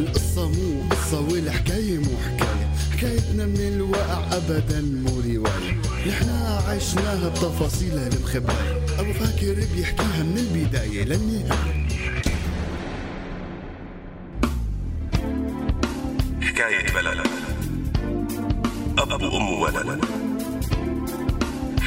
القصة مو قصة والحكاية مو حكاية. حكايتنا من الواقع أبدا مو رواية. نحنا عشناها بتفاصيلها المخبأة أبو فاكر بيحكيها من البداية للنهاية. حكاية بلد. أب وأم وولد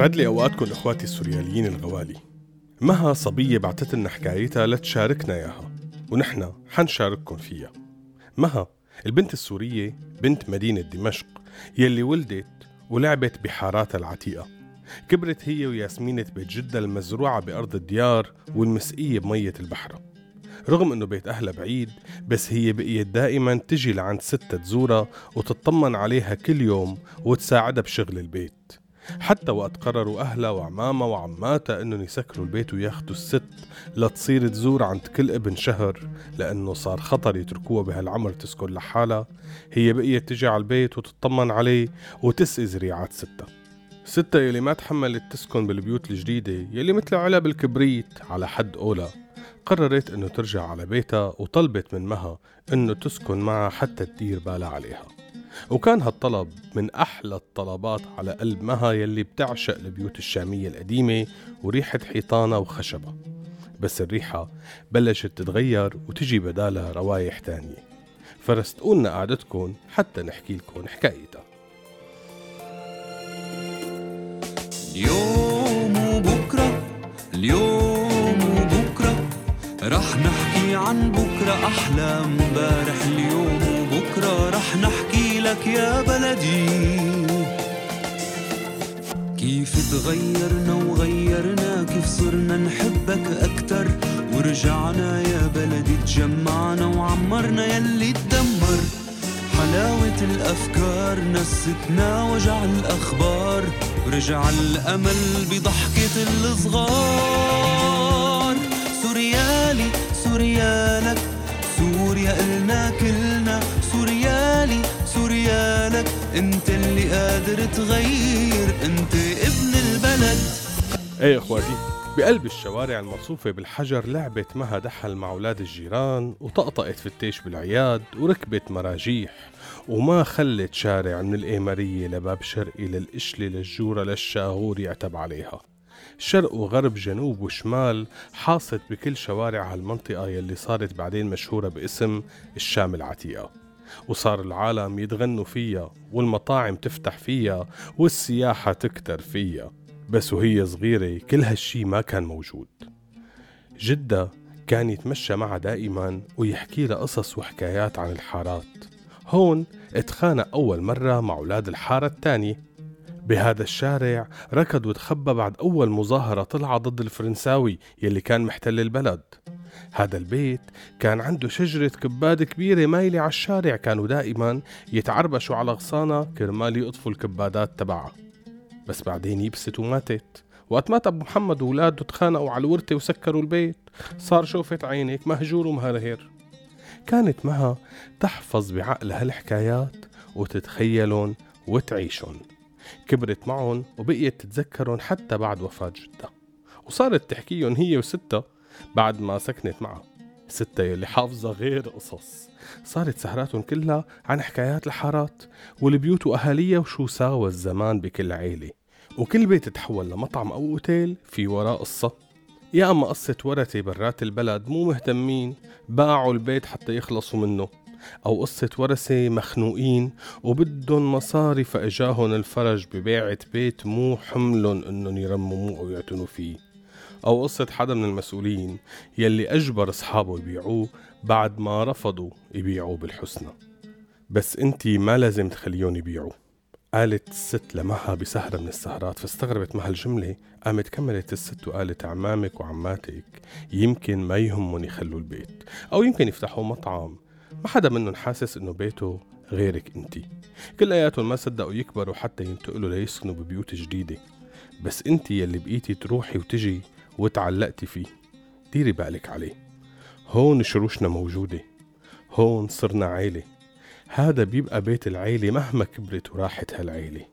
يسعد لي أوقاتكم اخواتي السورياليين الغوالي. مها صبية بعتت لنا حكايتها لتشاركنا إياها ونحن حنشارككم فيها. مها البنت السورية بنت مدينة دمشق يلي ولدت ولعبت بحاراتها العتيقة. كبرت هي وياسمينة بيت جدة المزروعة بأرض الديار والمسقية بمية البحرة رغم إنه بيت أهلها بعيد بس هي بقيت دائما تجي لعند ستة تزورها وتطمن عليها كل يوم وتساعدها بشغل البيت. حتى وقت قرروا أهلها وعمامها وعماتها إنهم يسكروا البيت وياخدوا الست لتصير تزور عند كل ابن شهر لأنه صار خطر يتركوها بهالعمر تسكن لحالها. هي بقيت تجي على البيت وتطمن عليه وتسقي زريعات ستها ستة يلي ما تحملت تسكن بالبيوت الجديدة يلي مثل علب الكبريت على حد أولى. قررت إنه ترجع على بيتها وطلبت من مها إنه تسكن معها حتى تدير بالها عليها. وكان هالطلب من أحلى الطلبات على قلب مها يلي بتعشق البيوت الشامية القديمة وريحة حيطانها وخشبها بس الريحة بلشت تتغير وتجي بدالها روايح تانية. فرستقولنا قعدتكم حتى نحكي لكم حكايتها. اليوم وبكرة اليوم وبكرة رح نحكي عن بكرة أحلى. امبارح اليوم وبكرة رح نحكي لك يا بلدي. كيف تغيرنا وغيرنا كيف صرنا نحبك أكتر. ورجعنا يا بلدي تجمعنا وعمرنا يلي تدمر. حلاوة الأفكار نستنا وجع الأخبار. ورجع الأمل بضحكة الصغار. سوريالي سوريالك سوريا إلنا سوريالي سوريالك انت اللي قادر تغير انت ابن البلد. إيه اخواتي بقلب الشوارع المرصوفة بالحجر لعبت مها دحل مع أولاد الجيران وطقطقت فتيش بالعياد وركبت مراجيح وما خلت شارع من الإيمارية لباب شرقي للقشلة للجورة للشاغور يعتب عليها. شرق وغرب جنوب وشمال حاصت بكل شوارع هالمنطقة يلي صارت بعدين مشهورة باسم الشام العتيقة. وصار العالم يتغنوا فيها والمطاعم تفتح فيها والسياحة تكتر فيها. بس وهي صغيرة كل هالشي ما كان موجود. جدة كان يتمشى معها دائما ويحكي لها قصص وحكايات عن الحارات. هون اتخانق أول مرة مع أولاد الحارة الثانية. بهذا الشارع ركض وتخبى بعد أول مظاهرة طلع ضد الفرنساوي يلي كان محتل البلد. هذا البيت كان عنده شجرة كباد كبيرة مايلة على الشارع. كانوا دائما يتعربشوا على غصانها كرمال يقطفوا الكبادات تبعها. بس بعدين يبست وماتت. وقت مات أبو محمد وولاده تخانقوا على الورثة وسكروا البيت صار شوفة عينك مهجور ومهرهر. كانت مها تحفظ بعقلها الحكايات وتتخيلهم وتعيشهم. كبرت معهم وبقيت تتذكرهم حتى بعد وفاة جدها وصارت تحكيهم هي وستها بعد ما سكنت معها ستة يلي حافظة غير قصص. صارت سهراتهم كلها عن حكايات الحارات والبيوت وأهاليها وشو ساوى الزمان بكل عيلة. وكل بيت تحول لمطعم أو أوتيل في وراه قصة يا أما قصة ورثة برات البلد مو مهتمين باعوا البيت حتى يخلصوا منه. أو قصة ورثة مخنوقين وبدهم مصاري فإجاهن الفرج ببيعة بيت مو حملن إنهم يرمموه أو يعتنوا فيه. أو قصة حدا من المسؤولين يلي أجبر أصحابه يبيعوه بعد ما رفضوا يبيعوه بالحسنى. بس انتي ما لازم تخليهم يبيعوا قالت الست لمها بسهرة من السهرات فاستغربت مها الجملة قامت كملت الست وقالت عمامك وعماتك يمكن ما يهمهم يخلوا البيت أو يمكن يفتحوا مطعم. ما حدا منهم حاسس إنه بيته غيرك انتي كلياتهم ما صدقوا يكبروا حتى ينتقلوا ليسكنوا ببيوت جديدة. بس انتي يلي بقيتي تروحي وتجي وتعلقتي فيه. ديري بالك عليه. هون شروشنا موجودة. هون صرنا عيلة. هذا بيبقى بيت العيلة مهما كبرت وراحت هالعيلة.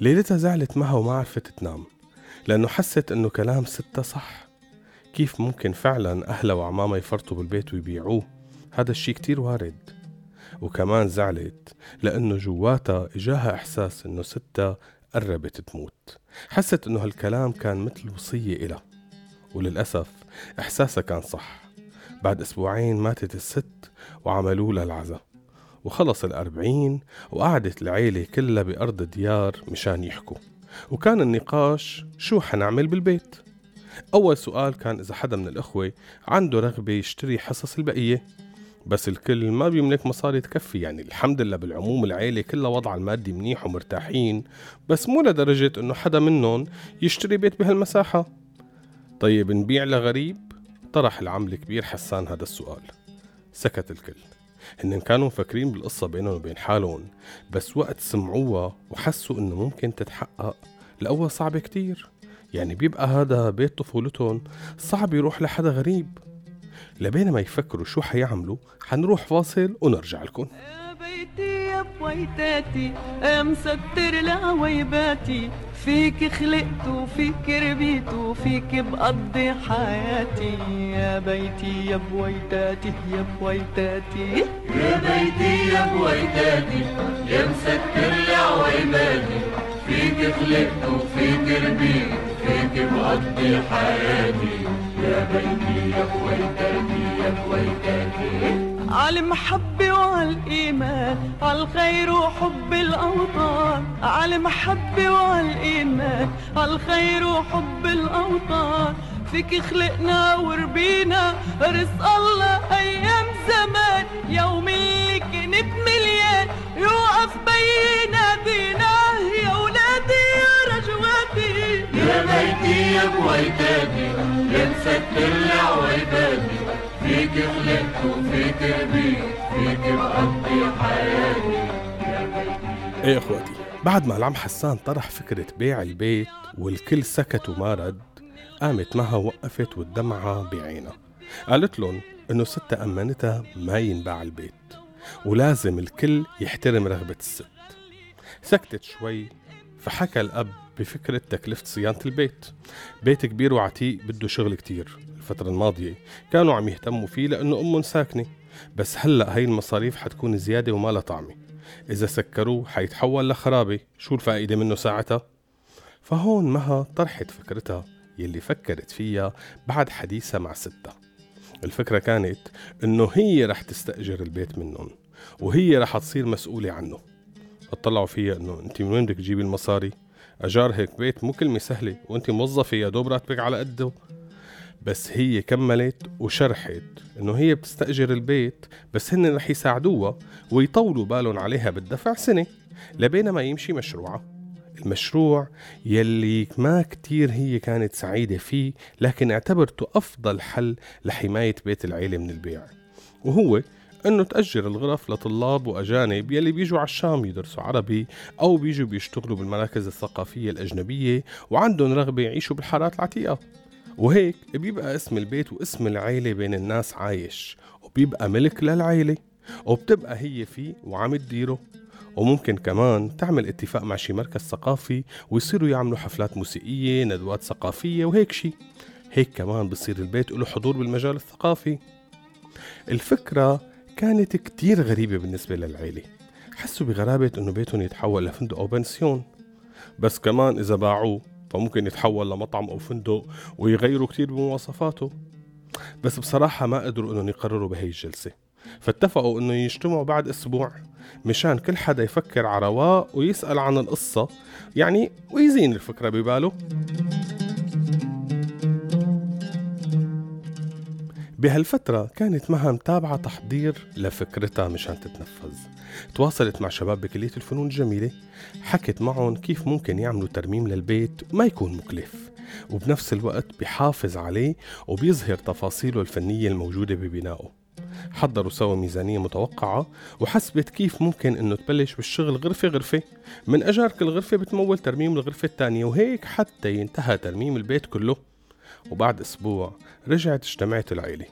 ليلتها زعلت معها وما عرفت تنام لأنه حست إنه كلام ستة صح. كيف ممكن فعلا أهلها وعمامها يفرطوا بالبيت ويبيعوه؟ هذا الشي كتير وارد. وكمان زعلت لأنه جواتها إجاها إحساس إنه ستة قربت تموت. حست إنه هالكلام كان مثل وصية إلها. وللأسف إحساسها كان صح. بعد أسبوعين ماتت الست وعملوا لها العزاء وخلص الأربعين وقعدت العيلة كلها بأرض ديار مشان يحكوا. وكان النقاش شو حنعمل بالبيت. أول سؤال كان إذا حدا من الأخوة عنده رغبة يشتري حصص البقية. بس الكل ما بيملك مصاري تكفي. يعني الحمد لله بالعموم العيلة كلها وضع المادي منيح ومرتاحين بس مو لدرجة إنه حدا منهم يشتري بيت بهالمساحة. طيب نبيع لغريب؟ طرح العم الكبير حسان هذا السؤال. سكت الكل. هن كانوا مفكرين بالقصة بينهم وبين حالهم بس وقت سمعوها وحسوا إنه ممكن تتحقق الأول صعب كتير. يعني بيبقى هذا بيت طفولتهم صعب يروح لحدا غريب. لبين يفكروا شو حيعملوا حنروح فاصل ونرجع لكم. بيتي يا بويتاتي مسكر لعويباتي فيك خلقت وفيك ربيت وفيك بقضي حياتي. يا بيتي يا بويتاتي يا بويتاتي. يا بيتي يا بويتاتي يا مسكر لعويباتي فيك خلقت وفيك ربيت فيك بقضي حياتي. يا بيتي يا بويتاتي يا بويتاتي على المحبة وعلى الإيمان على الخير وحب الأوطان. على المحبة وعلى الإيمان على الخير وحب الأوطان. فيك خلقنا وربينا رزق الله أيام زمان. يوم اللي كنت مليان يوقف بينا دينا يا يا لعويباتي فيك وفيك فيك بقضي حياتي. إيه إخواتي بعد ما العم حسان طرح فكرة بيع البيت والكل سكت وما رد قامت معها وقفت والدمعة بعينها. قالت لهم إنه ستة امنتها ما ينباع البيت ولازم الكل يحترم رغبة الست. سكتت شوي فحكى الأب بفكرة تكلفة صيانة البيت. بيت كبير وعتيق بده شغل كتير. الفترة الماضية كانوا عم يهتموا فيه لأنه أمهم ساكنة. بس هلأ هاي المصاريف حتكون زيادة وما لها طعمة. إذا سكروه حيتحول لخرابة. شو الفائدة منه ساعتها؟ فهون مها طرحت فكرتها يلي فكرت فيها بعد حديثها مع ستها الفكرة كانت إنه هي رح تستأجر البيت منهم وهي رح تصير مسؤولة عنه. اطلعوا فيها إنه أنت من وين بدك تجيبي المصاري؟ أجار هيك بيت مو كلمة سهلة وأنت موظفة يا دوب راتبك على قده. بس هي كملت وشرحت إنه هي بتستأجر البيت بس هن رح يساعدوها ويطولوا بالهم عليها بالدفع سنة لبين ما يمشي مشروعها. المشروع يلي ما كتير هي كانت سعيدة فيه لكن اعتبرته أفضل حل لحماية بيت العيلة من البيع. وهو إنه تأجر الغرف لطلاب وأجانب يلي بيجوا على الشام يدرسوا عربي أو بيجوا بيشتغلوا بالمراكز الثقافية الأجنبية وعندهم رغبة يعيشوا بالحارات العتيقة. وهيك بيبقى اسم البيت واسم العيلة بين الناس عايش وبيبقى ملك للعيلة وبتبقى هي فيه وعم تديره. وممكن كمان تعمل اتفاق مع شي مركز ثقافي ويصيروا يعملوا حفلات موسيقية ندوات ثقافية وهيك شي. هيك كمان بصير البيت له حضور بالمجال الثقافي. الفكرة كانت كتير غريبة بالنسبة للعيلة. حسوا بغرابة إنه بيتهم يتحول لفندق أو بنسيون. بس كمان إذا باعوه فممكن يتحول لمطعم أو فندق ويغيروا كتير بمواصفاته. بس بصراحة ما قدروا إنهم يقرروا بهي الجلسة. فاتفقوا إنه يجتمعوا بعد أسبوع مشان كل حدا يفكر على رواق ويسأل عن القصة يعني ويزين الفكرة بباله. بهالفترة كانت مها متابعة تحضير لفكرتها مشان تتنفذ. تواصلت مع شباب بكلية الفنون الجميلة حكت معهم كيف ممكن يعملوا ترميم للبيت ما يكون مكلف. وبنفس الوقت بيحافظ عليه وبيظهر تفاصيله الفنية الموجودة ببنائه. حضروا سوا ميزانية متوقعة وحسبت كيف ممكن إنه تبلش بالشغل غرفة غرفة. من اجار كل غرفة بتمول ترميم الغرفة الثانية وهيك حتى ينتهى ترميم البيت كله. وبعد أسبوع رجعت اجتمعت العيلة.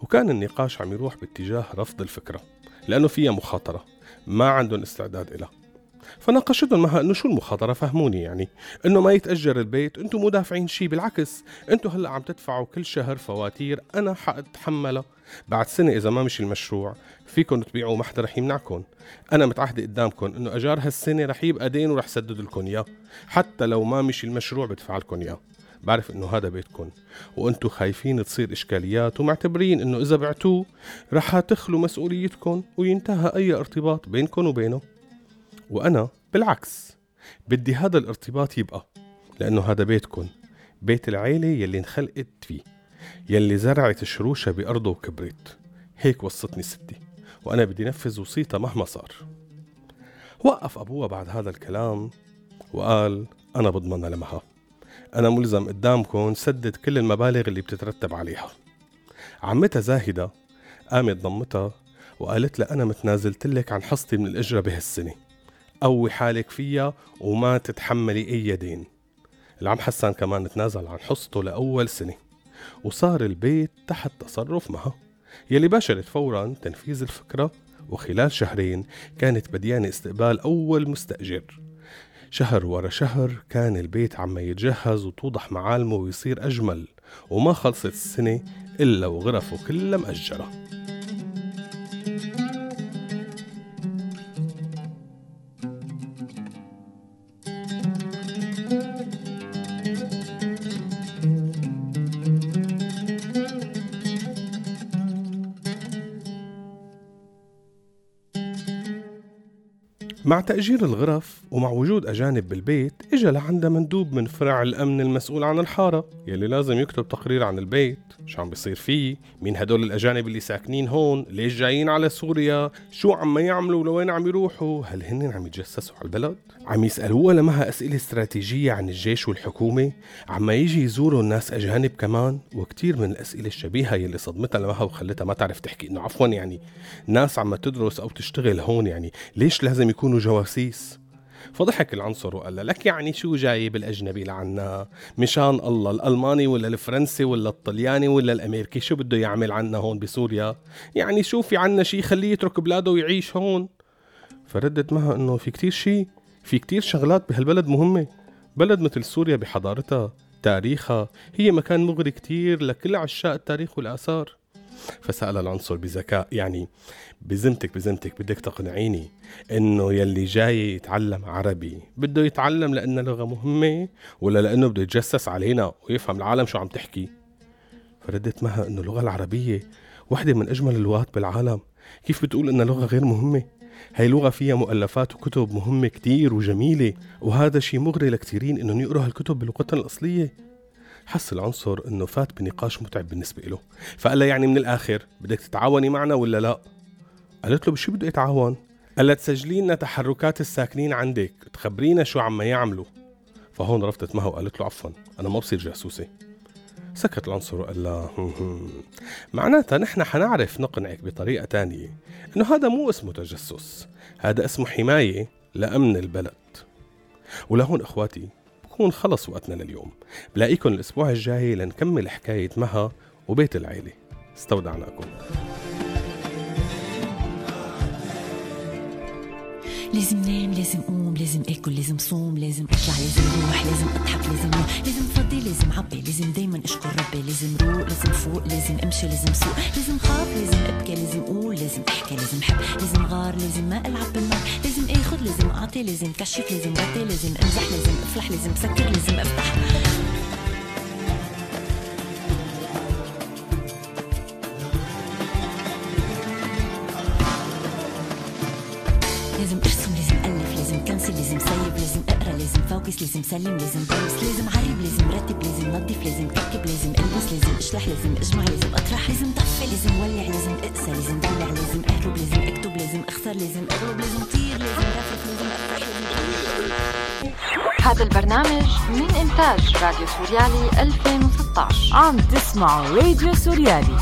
وكان النقاش عم يروح باتجاه رفض الفكرة لأنه فيها مخاطرة ما عندهم استعداد إلها. فناقشتهم معها إنه شو المخاطرة؟ فهموني يعني. إنه ما يتأجر البيت أنتم مو دافعين شيء بالعكس. أنتم هلأ عم تدفعوا كل شهر فواتير أنا حأتحملها. بعد سنة إذا ما مشي المشروع فيكم تبيعوا ما حدا رح يمنعكم أنا متعهد قدامكم إنه أجار هالسنة رح يبقى دين ورح سدد لكم إياه. حتى لو ما مشي المشروع بدفع لكم إياه. بعرف إنه هذا بيتكم وأنتم خايفين تصير إشكاليات ومعتبرين إنه إذا بعتوه رح تخلوا مسؤوليتكم وينتهى أي ارتباط بينكم وبينه. وأنا بالعكس بدي هذا الارتباط يبقى لأنه هذا بيتكن بيت العيلة يلي انخلقت فيه يلي زرعت شروشة بأرضه وكبرت. هيك وصتني ستي وأنا بدي نفذ وصيتها مهما صار. وقف أبوها بعد هذا الكلام وقال أنا بضمنها لمها. أنا ملزم قدامكم سدد كل المبالغ اللي بتترتب عليها. عمتها زاهدة قامت ضمتها وقالت لها أنا متنازلت لك عن حصتي من الأجرة بهالسنة. قوي حالك فيها وما تتحملي أي دين. العم حسان كمان تنازل عن حصته لأول سنة وصار البيت تحت تصرف معها. يلي باشرت فورا تنفيذ الفكرة وخلال شهرين كانت بديانة استقبال أول مستأجر. شهر ورا شهر كان البيت عم يتجهز وتوضح معالمه ويصير أجمل وما خلصت السنة إلا وغرفه كلها مأجرة. مع تأجير الغرف ومع وجود أجانب بالبيت إجا لعندها مندوب من فرع الأمن المسؤول عن الحارة يلي لازم يكتب تقرير عن البيت شو عم بيصير فيه مين هدول الأجانب اللي ساكنين هون ليش جايين على سوريا شو عم يعملوا ولوين عم يروحوا هل هن عم يتجسسوا على البلد؟ عم يسألوها لمها أسئلة استراتيجية عن الجيش والحكومة؟ عم يجي يزوروا الناس أجانب كمان؟ وكتير من الأسئلة الشبيهة يلي صدمتها لمها وخلتها ما تعرف تحكي إنه عفوا يعني ناس عم تدرس أو تشتغل هون يعني ليش لازم يكونوا جواسيس. فضحك العنصر وقال لك يعني شو جايب الأجنبي لعنا؟ مشان الله الألماني ولا الفرنسي ولا الطلياني ولا الأمريكي شو بده يعمل عنا هون بسوريا؟ يعني شو في عنا شي خليه يترك بلاده ويعيش هون. فردت معها إنه في كتير شي في كتير شغلات بهالبلد مهمة. بلد مثل سوريا بحضارتها تاريخها هي مكان مغري كتير لكل عشاق التاريخ والآثار. فسأل العنصر بذكاء يعني بزمتك بزمتك بدك تقنعيني إنه يلي جاي يتعلم عربي بده يتعلم لانها لغة مهمة ولا لأنه بده يتجسس علينا ويفهم العالم شو عم تحكي؟ فردت معها إنه اللغة العربية واحدة من أجمل اللغات بالعالم. كيف بتقول إنها لغة غير مهمة؟ هاي لغة فيها مؤلفات وكتب مهمة كتير وجميلة وهذا شيء مغري لكثيرين إنهم يقروا هالكتب بلغتنا الأصلية. حس العنصر إنه فات بنقاش متعب بالنسبة له فقال له يعني من الآخر بدك تتعاوني معنا ولا لا؟ قالت له بشو بدي أتعاون؟ قال لها تسجلي لنا تحركات الساكنين عندك تخبرينا شو عم يعملوا. فهون رفضت معه وقالت له عفوا أنا ما بصير جاسوسه سكت العنصر وقال لها معناتها نحن حنعرف نقنعك بطريقة تانية إنه هذا مو اسمه تجسس هذا اسمه حماية لأمن البلد. ولهون إخواتي بكون خلص وقتنا لليوم. بلاقيكم الأسبوع الجاي لنكمل حكاية مها وبيت العيلة. استودعناكم. لازم نام لازم قوم لازم آكل لازم صوم لازم أطلع لازم روح لازم أضحك لازم لازم فضي لازم عبي لازم دايما أشكر ربي لازم روق لازم فوق لازم أمشي لازم سوق لازم خاف لازم أبكي لازم أقول لازم أحكي لازم حب لازم غار لازم ما ألعب بالنار لازم آخذ لازم أعطي لازم كشف لازم غطي لازم أمزح لازم أفلح لازم سكر لازم أفتح. فوقي البس لازم سلم لازم بوس لازم عرب لازم رتب لازم نظف لازم كركب لازم البس لازم اشلح لازم اجمع لازم اطرح لازم طفي لازم ولع لازم اقسى لازم دلع لازم اهرب لازم اكتب لازم اخسر لازم اغلب لازم طير لازم رفرف لازم افرح لازم هذا البرنامج من إنتاج راديو سوريالي 2016 عم تسمعوا راديو سوريالي.